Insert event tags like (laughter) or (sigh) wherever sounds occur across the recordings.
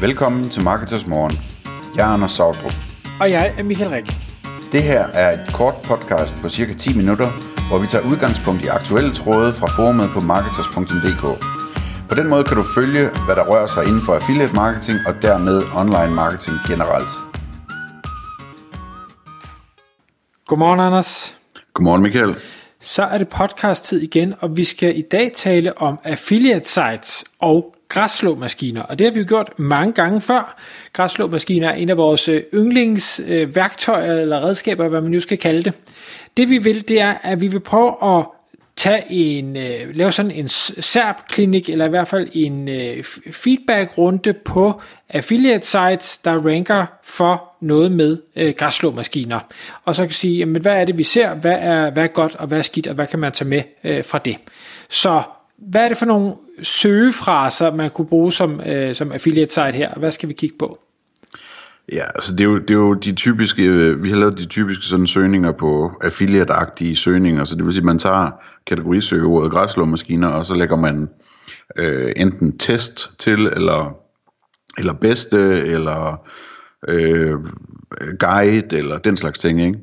Velkommen til Marketers Morgen. Jeg er Anders Sautrup. Og jeg er Michael Rik. Det her er et kort podcast på cirka 10 minutter, hvor vi tager udgangspunkt i aktuelle tråde fra forumet på marketers.dk. På den måde kan du følge, hvad der rører sig inden for affiliate marketing og dermed online marketing generelt. Godmorgen, Anders. Godmorgen, Michael. Så er det podcast-tid igen, og vi skal i dag tale om affiliate sites og græsslåmaskiner. Og det har vi jo gjort mange gange før. Græsslåmaskiner er en af vores øh, yndlingsværktøjer øh, eller redskaber, hvad man nu skal kalde det. Det vi vil, det er, at vi vil prøve at tage en, øh, lave sådan en SERP-klinik, eller i hvert fald en feedback-runde på affiliate sites, der ranker for noget med øh, græsslåmaskiner. Og så kan sige, jamen, hvad er det, vi ser, hvad er, hvad er godt, og hvad er skidt, og hvad kan man tage med øh, fra det. Så hvad er det for nogle søgefraser, man kunne bruge som, øh, som affiliate site her, hvad skal vi kigge på? Ja, altså det er, jo, det er jo de typiske, øh, vi har lavet de typiske sådan søgninger på affiliate-agtige søgninger, så det vil sige, at man tager kategorisøgeordet græslåmaskiner, og så lægger man øh, enten test til, eller, eller bedste, eller øh, guide, eller den slags ting, ikke?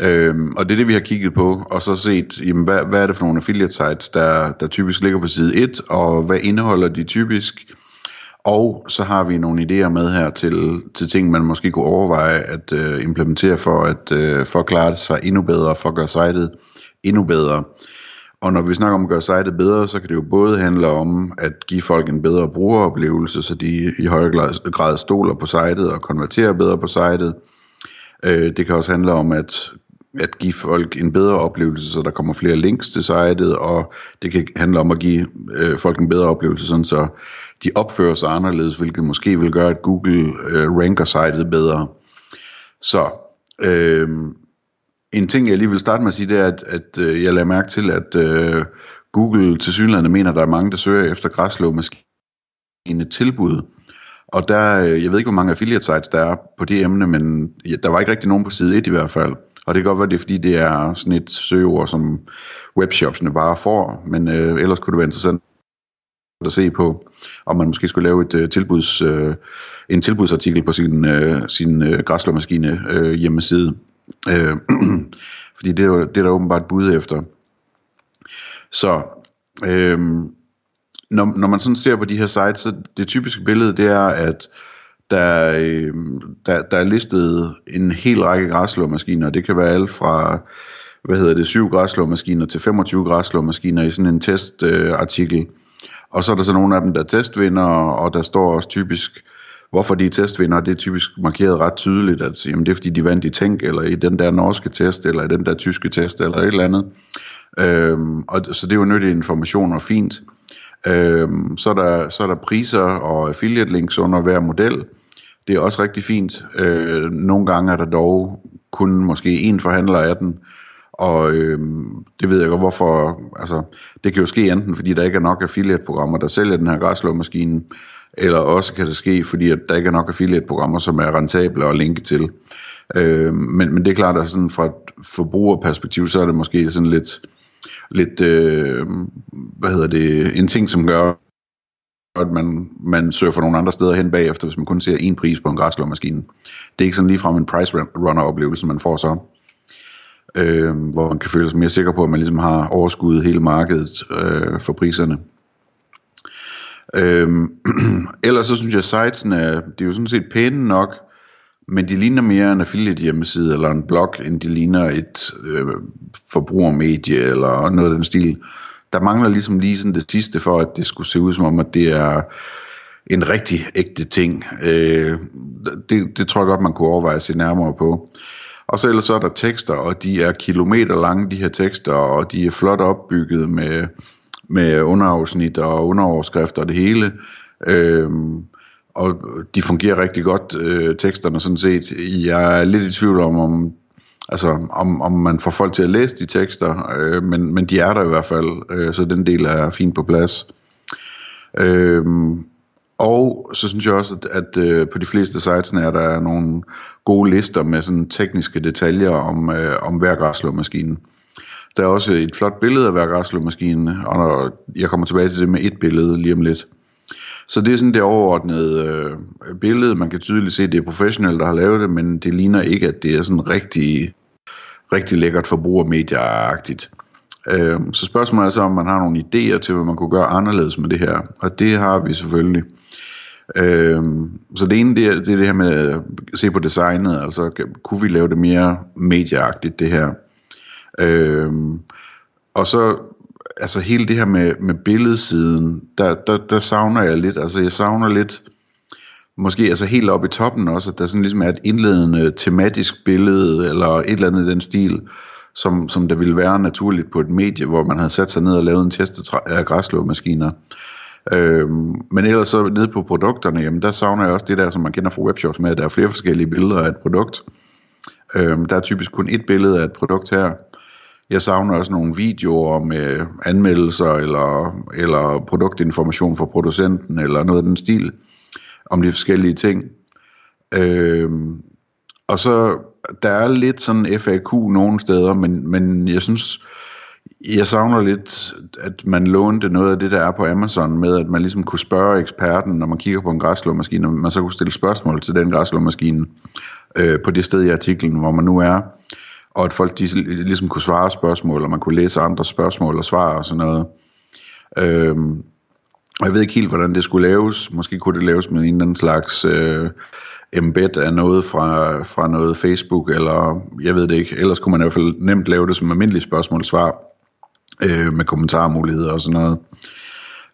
Øhm, og det er det, vi har kigget på, og så set, jamen, hvad, hvad er det for nogle affiliate sites, der, der typisk ligger på side 1, og hvad indeholder de typisk, og så har vi nogle idéer med her til, til ting, man måske kunne overveje at øh, implementere for at, øh, forklare sig endnu bedre, for at gøre sitet endnu bedre. Og når vi snakker om at gøre sitet bedre, så kan det jo både handle om at give folk en bedre brugeroplevelse, så de i højere grad stoler på sitet og konverterer bedre på sitet. Øh, det kan også handle om at at give folk en bedre oplevelse, så der kommer flere links til sitet, og det kan handle om at give øh, folk en bedre oplevelse, sådan så de opfører sig anderledes, hvilket måske vil gøre, at Google øh, ranker sitet bedre. Så øh, en ting, jeg lige vil starte med at sige, det er, at, at øh, jeg lader mærke til, at øh, Google til synligheden mener, at der er mange, der søger efter græslåmaskine tilbud. Og der, øh, jeg ved ikke, hvor mange affiliate sites der er på det emne, men der var ikke rigtig nogen på side 1 i hvert fald. Og det kan godt være, det er fordi, det er sådan et søgeord, som webshopsene bare får, men øh, ellers kunne det være interessant at se på, om man måske skulle lave et øh, tilbuds, øh, en tilbudsartikel på sin, øh, sin øh, græslåmaskine øh, hjemmeside. Øh, (clears throat) fordi det er, jo, det er der åbenbart bud efter. Så øh, når, når man sådan ser på de her sites, så det typiske billede, det er, at der, øh, der, der er listet en hel række græsslåmaskiner. Det kan være alt fra hvad hedder det, 7 græsslåmaskiner til 25 græsslåmaskiner i sådan en testartikel. Øh, og så er der så nogle af dem, der er testvinder, og der står også typisk, hvorfor de er testvinder. Det er typisk markeret ret tydeligt, at jamen, det er fordi, de vandt i Tænk, eller i den der norske test, eller i den der tyske test, eller et eller andet. Øhm, og, så det er jo nyttig information og fint. Øhm, så, er der, så er der priser og affiliate links under hver model. Det er også rigtig fint. Øh, nogle gange er der dog kun måske en forhandler af den, og øh, det ved jeg godt hvorfor. Altså, det kan jo ske enten fordi der ikke er nok affiliate-programmer, der sælger den her græsslåmaskine, eller også kan det ske fordi at der ikke er nok affiliate-programmer, som er rentable at linke til. Øh, men, men det er klart, at sådan fra et forbrugerperspektiv, så er det måske sådan lidt, lidt øh, hvad hedder det, en ting, som gør, at man, man surfer nogle andre steder hen bagefter, hvis man kun ser én pris på en græslåmaskine. Det er ikke sådan ligefrem en price runner oplevelse, man får så. Øh, hvor man kan føle sig mere sikker på, at man ligesom har overskuddet hele markedet øh, for priserne. Øh, (clears throat) ellers så synes jeg, at sitesene, de er jo sådan set pæne nok, men de ligner mere en affiliate hjemmeside eller en blog, end de ligner et øh, forbrugermedie eller noget af den stil der mangler ligesom lige sådan det sidste for, at det skulle se ud som om, at det er en rigtig ægte ting. Øh, det, det tror jeg godt, man kunne overveje at se nærmere på. Og så ellers så er der tekster, og de er kilometer lange, de her tekster, og de er flot opbygget med, med underafsnit og underoverskrifter og det hele. Øh, og de fungerer rigtig godt, øh, teksterne sådan set. Jeg er lidt i tvivl om, om altså om, om man får folk til at læse de tekster, øh, men, men de er der i hvert fald, øh, så den del er fint på plads. Øh, og så synes jeg også, at, at øh, på de fleste sites er der nogle gode lister med sådan tekniske detaljer om, øh, om hver græsslåmaskine. Der er også et flot billede af hver græsslåmaskine, og når jeg kommer tilbage til det med et billede lige om lidt. Så det er sådan det overordnede øh, billede. Man kan tydeligt se, at det er professionelle, der har lavet det, men det ligner ikke, at det er sådan rigtig, rigtig lækkert forbrugermedieagtigt. Øh, så spørgsmålet er så, om man har nogle idéer til, hvad man kunne gøre anderledes med det her. Og det har vi selvfølgelig. Øh, så det ene, det er, det er det her med at se på designet. Altså, kunne vi lave det mere medieagtigt, det her? Øh, og så altså hele det her med, med billedsiden, der, der, der savner jeg lidt, altså jeg savner lidt, måske altså helt oppe i toppen også, at der sådan ligesom er et indledende tematisk billede, eller et eller andet i den stil, som, som der ville være naturligt på et medie, hvor man havde sat sig ned og lavet en test af græslåmaskiner. Øhm, men ellers så nede på produkterne, jamen der savner jeg også det der, som man kender fra webshops med, at der er flere forskellige billeder af et produkt. Øhm, der er typisk kun et billede af et produkt her, jeg savner også nogle videoer med anmeldelser eller, eller produktinformation fra producenten eller noget af den stil om de forskellige ting. Øh, og så der er lidt sådan FAQ nogle steder, men, men jeg synes, jeg savner lidt, at man lånte noget af det, der er på Amazon, med at man ligesom kunne spørge eksperten, når man kigger på en græsslåmaskine, og man så kunne stille spørgsmål til den græslåmaskine øh, på det sted i artiklen, hvor man nu er og at folk de ligesom kunne svare spørgsmål, og man kunne læse andre spørgsmål og svar og sådan noget. Øhm, og jeg ved ikke helt, hvordan det skulle laves. Måske kunne det laves med en eller anden slags øh, embed af noget fra, fra noget Facebook, eller jeg ved det ikke. Ellers kunne man i hvert fald nemt lave det som almindelig spørgsmål-svar, øh, med kommentarmuligheder og sådan noget.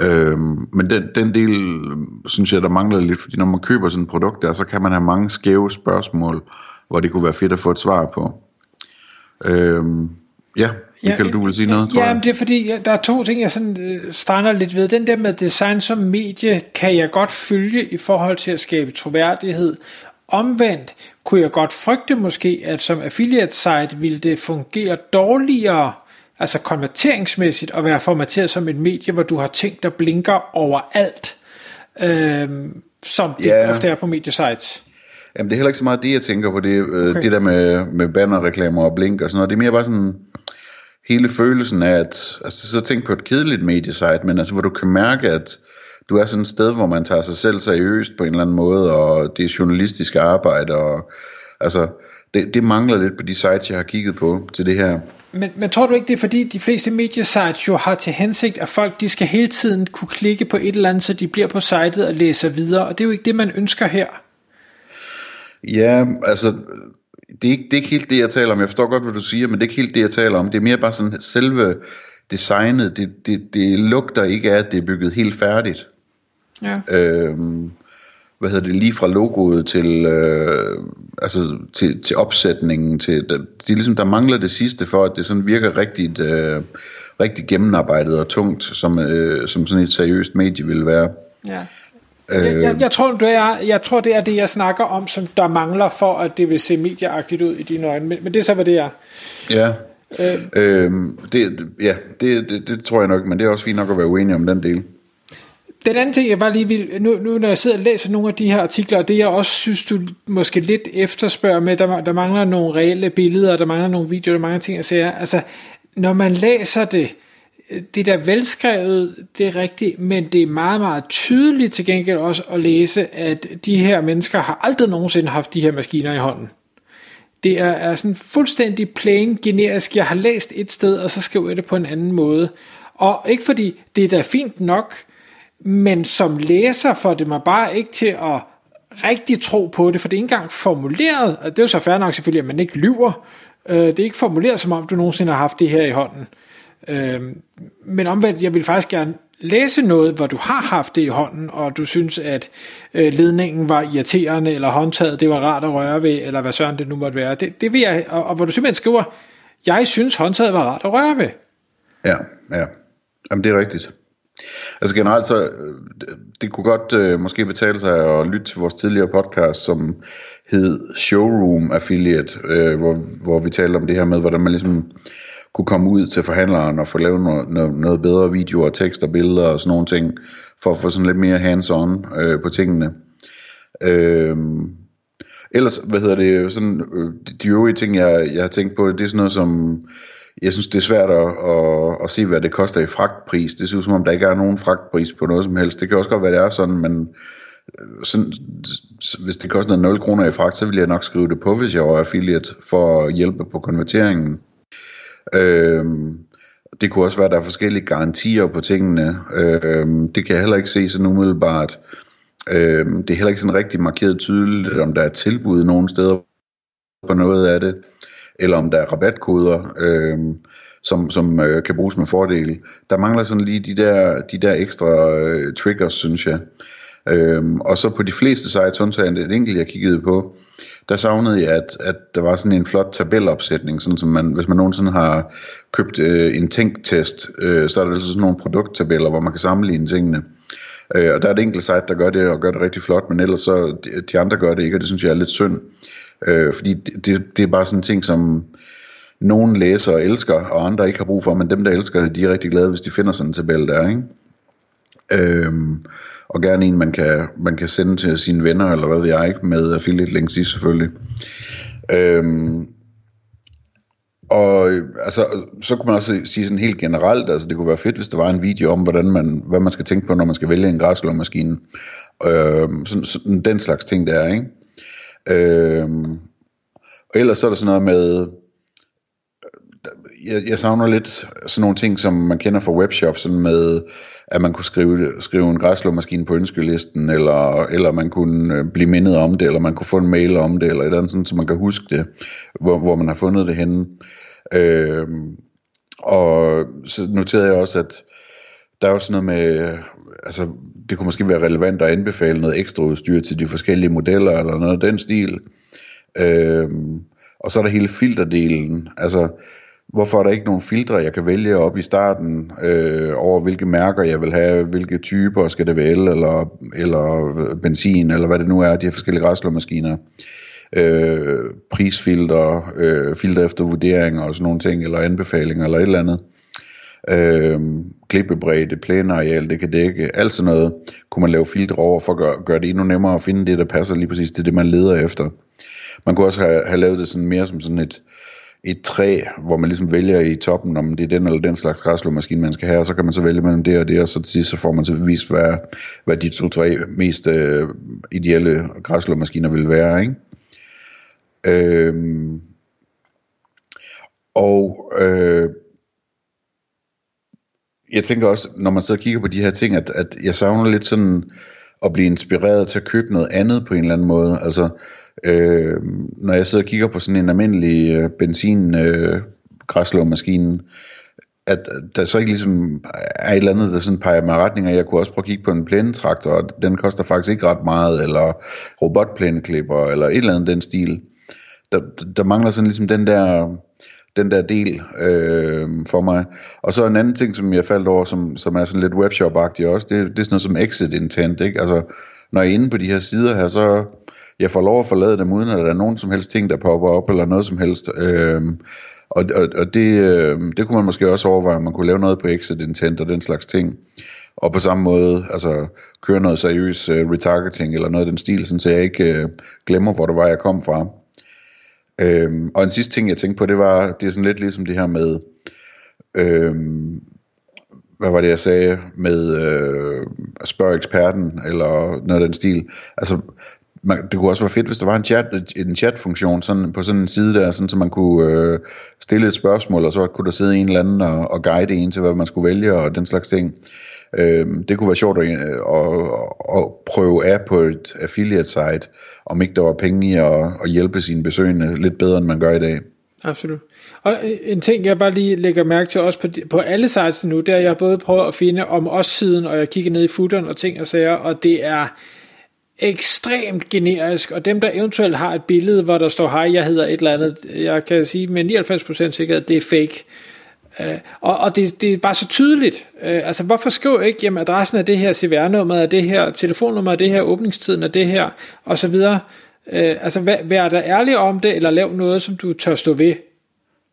Øh, men den, den del, synes jeg, der mangler lidt, fordi når man køber sådan et produkt der, så kan man have mange skæve spørgsmål, hvor det kunne være fedt at få et svar på. Øh, ja, Michael, ja, du vil sige noget, tror ja, jeg. det er fordi, ja, der er to ting, jeg sådan øh, strander lidt ved. Den der med design som medie, kan jeg godt følge i forhold til at skabe troværdighed. Omvendt kunne jeg godt frygte måske, at som affiliate site ville det fungere dårligere, altså konverteringsmæssigt, at være formateret som et medie, hvor du har ting, der blinker overalt, øhm, som det yeah. ofte er på mediesites. Jamen det er heller ikke så meget det, jeg tænker på, det, øh, okay. det der med, med bannerreklamer og blink og sådan noget. Det er mere bare sådan hele følelsen af, at altså, så tænk på et kedeligt mediesite, men altså hvor du kan mærke, at du er sådan et sted, hvor man tager sig selv seriøst på en eller anden måde, og det er journalistisk arbejde, og altså det, det mangler lidt på de sites, jeg har kigget på til det her. Men, men tror du ikke, det er fordi, de fleste mediesites jo har til hensigt, at folk de skal hele tiden kunne klikke på et eller andet, så de bliver på sitet og læser videre, og det er jo ikke det, man ønsker her. Ja, altså, det er, ikke, det er ikke helt det, jeg taler om. Jeg forstår godt, hvad du siger, men det er ikke helt det, jeg taler om. Det er mere bare sådan selve designet. Det, det, det lugter ikke af, at det er bygget helt færdigt. Ja. Øhm, hvad hedder det, lige fra logoet til, øh, altså til, til opsætningen. Til, det, det er ligesom, der mangler det sidste for, at det sådan virker rigtig, øh, rigtig gennemarbejdet og tungt, som, øh, som sådan et seriøst medie ville være. Ja. Jeg, jeg, jeg, tror, det er, jeg tror, det er det, jeg snakker om, som der mangler for, at det vil se medieagtigt ud i dine øjne. Men, men det er så, hvad det er. Ja, øh, øh, det, ja det, det, det tror jeg nok, men det er også fint nok at være uenig om den del. Den anden ting, jeg bare lige vil, nu, nu når jeg sidder og læser nogle af de her artikler, og det jeg også synes, du måske lidt efterspørger med, der, der mangler nogle reelle billeder, der mangler nogle videoer, der mangler ting at sige, altså, når man læser det, det der velskrevet, det er rigtigt, men det er meget, meget tydeligt til gengæld også at læse, at de her mennesker har aldrig nogensinde haft de her maskiner i hånden. Det er, er sådan fuldstændig plain generisk. Jeg har læst et sted, og så skriver jeg det på en anden måde. Og ikke fordi det er da fint nok, men som læser får det mig bare ikke til at rigtig tro på det, for det er ikke engang formuleret, og det er jo så fair nok selvfølgelig, at man ikke lyver, øh, det er ikke formuleret som om du nogensinde har haft det her i hånden. Øh, men omvendt, jeg vil faktisk gerne læse noget, hvor du har haft det i hånden, og du synes, at øh, ledningen var irriterende, eller håndtaget, det var rart at røre ved, eller hvad søren det nu måtte være. Det, det vil jeg, og, og hvor du simpelthen skriver, jeg synes, håndtaget var rart at røre ved. Ja, ja. Jamen, det er rigtigt. Altså generelt så, øh, det, kunne godt øh, måske betale sig at lytte til vores tidligere podcast, som hed Showroom Affiliate, øh, hvor, hvor vi talte om det her med, hvordan man ligesom kunne komme ud til forhandleren og få lavet noget, noget, noget bedre videoer, tekster, billeder og sådan nogle ting, for at få sådan lidt mere hands-on øh, på tingene. Øh, ellers, hvad hedder det, sådan, øh, de øvrige ting, jeg, jeg har tænkt på, det er sådan noget som, jeg synes, det er svært at, at, at se, hvad det koster i fragtpris. Det ser ud som om, der ikke er nogen fragtpris på noget som helst. Det kan også godt være, det er sådan, men øh, sådan, hvis det koster 0 kroner i fragt, så vil jeg nok skrive det på, hvis jeg var affiliate, for at hjælpe på konverteringen. Øhm, det kunne også være, at der er forskellige garantier på tingene. Øhm, det kan jeg heller ikke se sådan umiddelbart. Øhm, det er heller ikke sådan rigtig markeret tydeligt, om der er tilbud nogen steder på noget af det, eller om der er rabatkoder, øhm, som, som øh, kan bruges med fordel. Der mangler sådan lige de der, de der ekstra øh, triggers, synes jeg. Øhm, og så på de fleste sites, undtagen det enkelt, jeg kiggede på, der savnede jeg, at, at der var sådan en flot tabelopsætning, sådan som man, hvis man nogensinde har købt øh, en tænktest, øh, så er der altså sådan nogle produkttabeller, hvor man kan sammenligne tingene. Øh, og der er et enkelt site, der gør det, og gør det rigtig flot, men ellers så, de, de andre gør det ikke, og det synes jeg er lidt synd. Øh, fordi det, det, det er bare sådan en ting, som nogle læser og elsker, og andre ikke har brug for, men dem, der elsker det, de er rigtig glade, hvis de finder sådan en tabel der, ikke? Øh, og gerne en, man kan, man kan sende til sine venner, eller hvad ved jeg ikke, med affiliate links i selvfølgelig. Øhm, og altså, så kunne man også sige sådan helt generelt, altså det kunne være fedt, hvis der var en video om, hvordan man, hvad man skal tænke på, når man skal vælge en græslåmaskine. Øhm, sådan, sådan, den slags ting der, ikke? Øhm, og ellers så er der sådan noget med, jeg, jeg savner lidt sådan nogle ting, som man kender fra webshops, sådan med, at man kunne skrive, skrive en græslåmaskine på ønskelisten, eller, eller man kunne øh, blive mindet om det, eller man kunne få en mail om det, eller et eller andet, sådan, så man kan huske det, hvor, hvor man har fundet det henne. Øh, og så noterede jeg også, at der er sådan noget med, altså det kunne måske være relevant at anbefale noget ekstra udstyr til de forskellige modeller, eller noget af den stil. Øh, og så er der hele filterdelen, altså hvorfor er der ikke nogen filtre, jeg kan vælge op i starten øh, over, hvilke mærker jeg vil have, hvilke typer skal det være, eller, eller benzin, eller hvad det nu er, de her forskellige græslåmaskiner. Øh, prisfilter, øh, filter efter vurderinger og sådan nogle ting, eller anbefalinger, eller et eller andet. Øh, klippebredde, plæneareal, det kan dække, alt sådan noget, kunne man lave filtre over for at gøre, gøre det endnu nemmere at finde det, der passer lige præcis til det, man leder efter. Man kunne også have, have lavet det sådan mere som sådan et, et træ, hvor man ligesom vælger i toppen, om det er den eller den slags græsslåmaskine, man skal have, og så kan man så vælge mellem det og det, og så til sidst så får man så vist, hvad, hvad de to-tre mest øh, ideelle græsslåmaskiner vil være, ikke? Øhm, og øh, jeg tænker også, når man så kigger på de her ting, at, at jeg savner lidt sådan at blive inspireret til at købe noget andet på en eller anden måde. Altså, Øh, når jeg sidder og kigger på sådan en almindelig øh, benzin øh, græslåmaskine, at der så ikke ligesom er et eller andet, der sådan peger mig retning, og jeg kunne også prøve at kigge på en plænetraktor, og den koster faktisk ikke ret meget, eller robotplæneklipper, eller et eller andet den stil. Der, der mangler sådan ligesom den der, den der del øh, for mig. Og så en anden ting, som jeg faldt over, som, som er sådan lidt webshop-agtig også, det, det er sådan noget som exit intent, ikke? Altså, når jeg er inde på de her sider her, så jeg får lov at forlade dem, uden at der er nogen som helst ting, der popper op, eller noget som helst. Øhm, og, og, og det, øh, det kunne man måske også overveje, om man kunne lave noget på exit intent og den slags ting. Og på samme måde, altså køre noget seriøs øh, retargeting eller noget af den stil, så jeg ikke øh, glemmer, hvor det var, jeg kom fra. Øhm, og en sidste ting, jeg tænkte på, det var, det er sådan lidt ligesom det her med, øhm, hvad var det, jeg sagde, med øh, at spørge eksperten, eller noget af den stil. Altså, man, det kunne også være fedt, hvis der var en chat, en chatfunktion sådan, på sådan en side der, sådan, så man kunne øh, stille et spørgsmål, og så kunne der sidde en eller anden og, og guide en til, hvad man skulle vælge, og den slags ting. Øh, det kunne være sjovt at, øh, at, at prøve af på et affiliate-site, om ikke der var penge i at, at hjælpe sine besøgende lidt bedre, end man gør i dag. Absolut. Og øh, en ting, jeg bare lige lægger mærke til også på, på alle sites nu, det er, at jeg har både prøvet at finde om os siden, og jeg kigger ned i footeren og ting og sager, og det er ekstremt generisk, og dem der eventuelt har et billede, hvor der står, hej, jeg hedder et eller andet, jeg kan sige med 99% sikkerhed, det er fake. Uh, og, og det, det er bare så tydeligt. Uh, altså, hvorfor skriver ikke, jamen adressen er det her CVR-nummeret er det her telefonnummer, er det her åbningstiden, er det her, og så videre. Uh, altså, vær, vær der ærlig om det, eller lav noget, som du tør stå ved.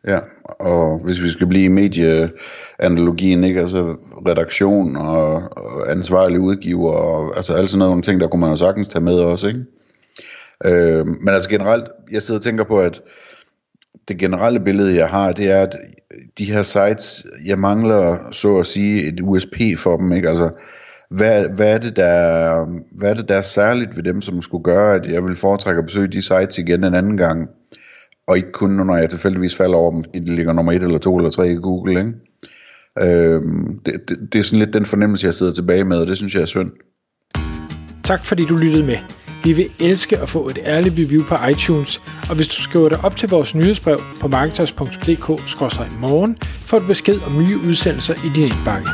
Ja, og hvis vi skal blive i medieanalogien, ikke? altså redaktion og, og ansvarlig udgiver, og, altså alle sådan nogle ting, der kunne man jo sagtens tage med også, ikke? Øh, men altså generelt, jeg sidder og tænker på, at det generelle billede, jeg har, det er, at de her sites, jeg mangler så at sige et USP for dem, ikke? Altså, hvad, hvad, er det, der, hvad er det, der er særligt ved dem, som skulle gøre, at jeg vil foretrække at besøge de sites igen en anden gang, og ikke kun når jeg tilfældigvis falder over dem, fordi de ligger nummer et eller to eller tre i Google, ikke? Øhm, det, det, det er sådan lidt den fornemmelse, jeg sidder tilbage med, og det synes jeg er synd. Tak fordi du lyttede med. Vi vil elske at få et ærligt review på iTunes, og hvis du skriver dig op til vores nyhedsbrev på marketers.dk-morgen, får du besked om nye udsendelser i din indbakke.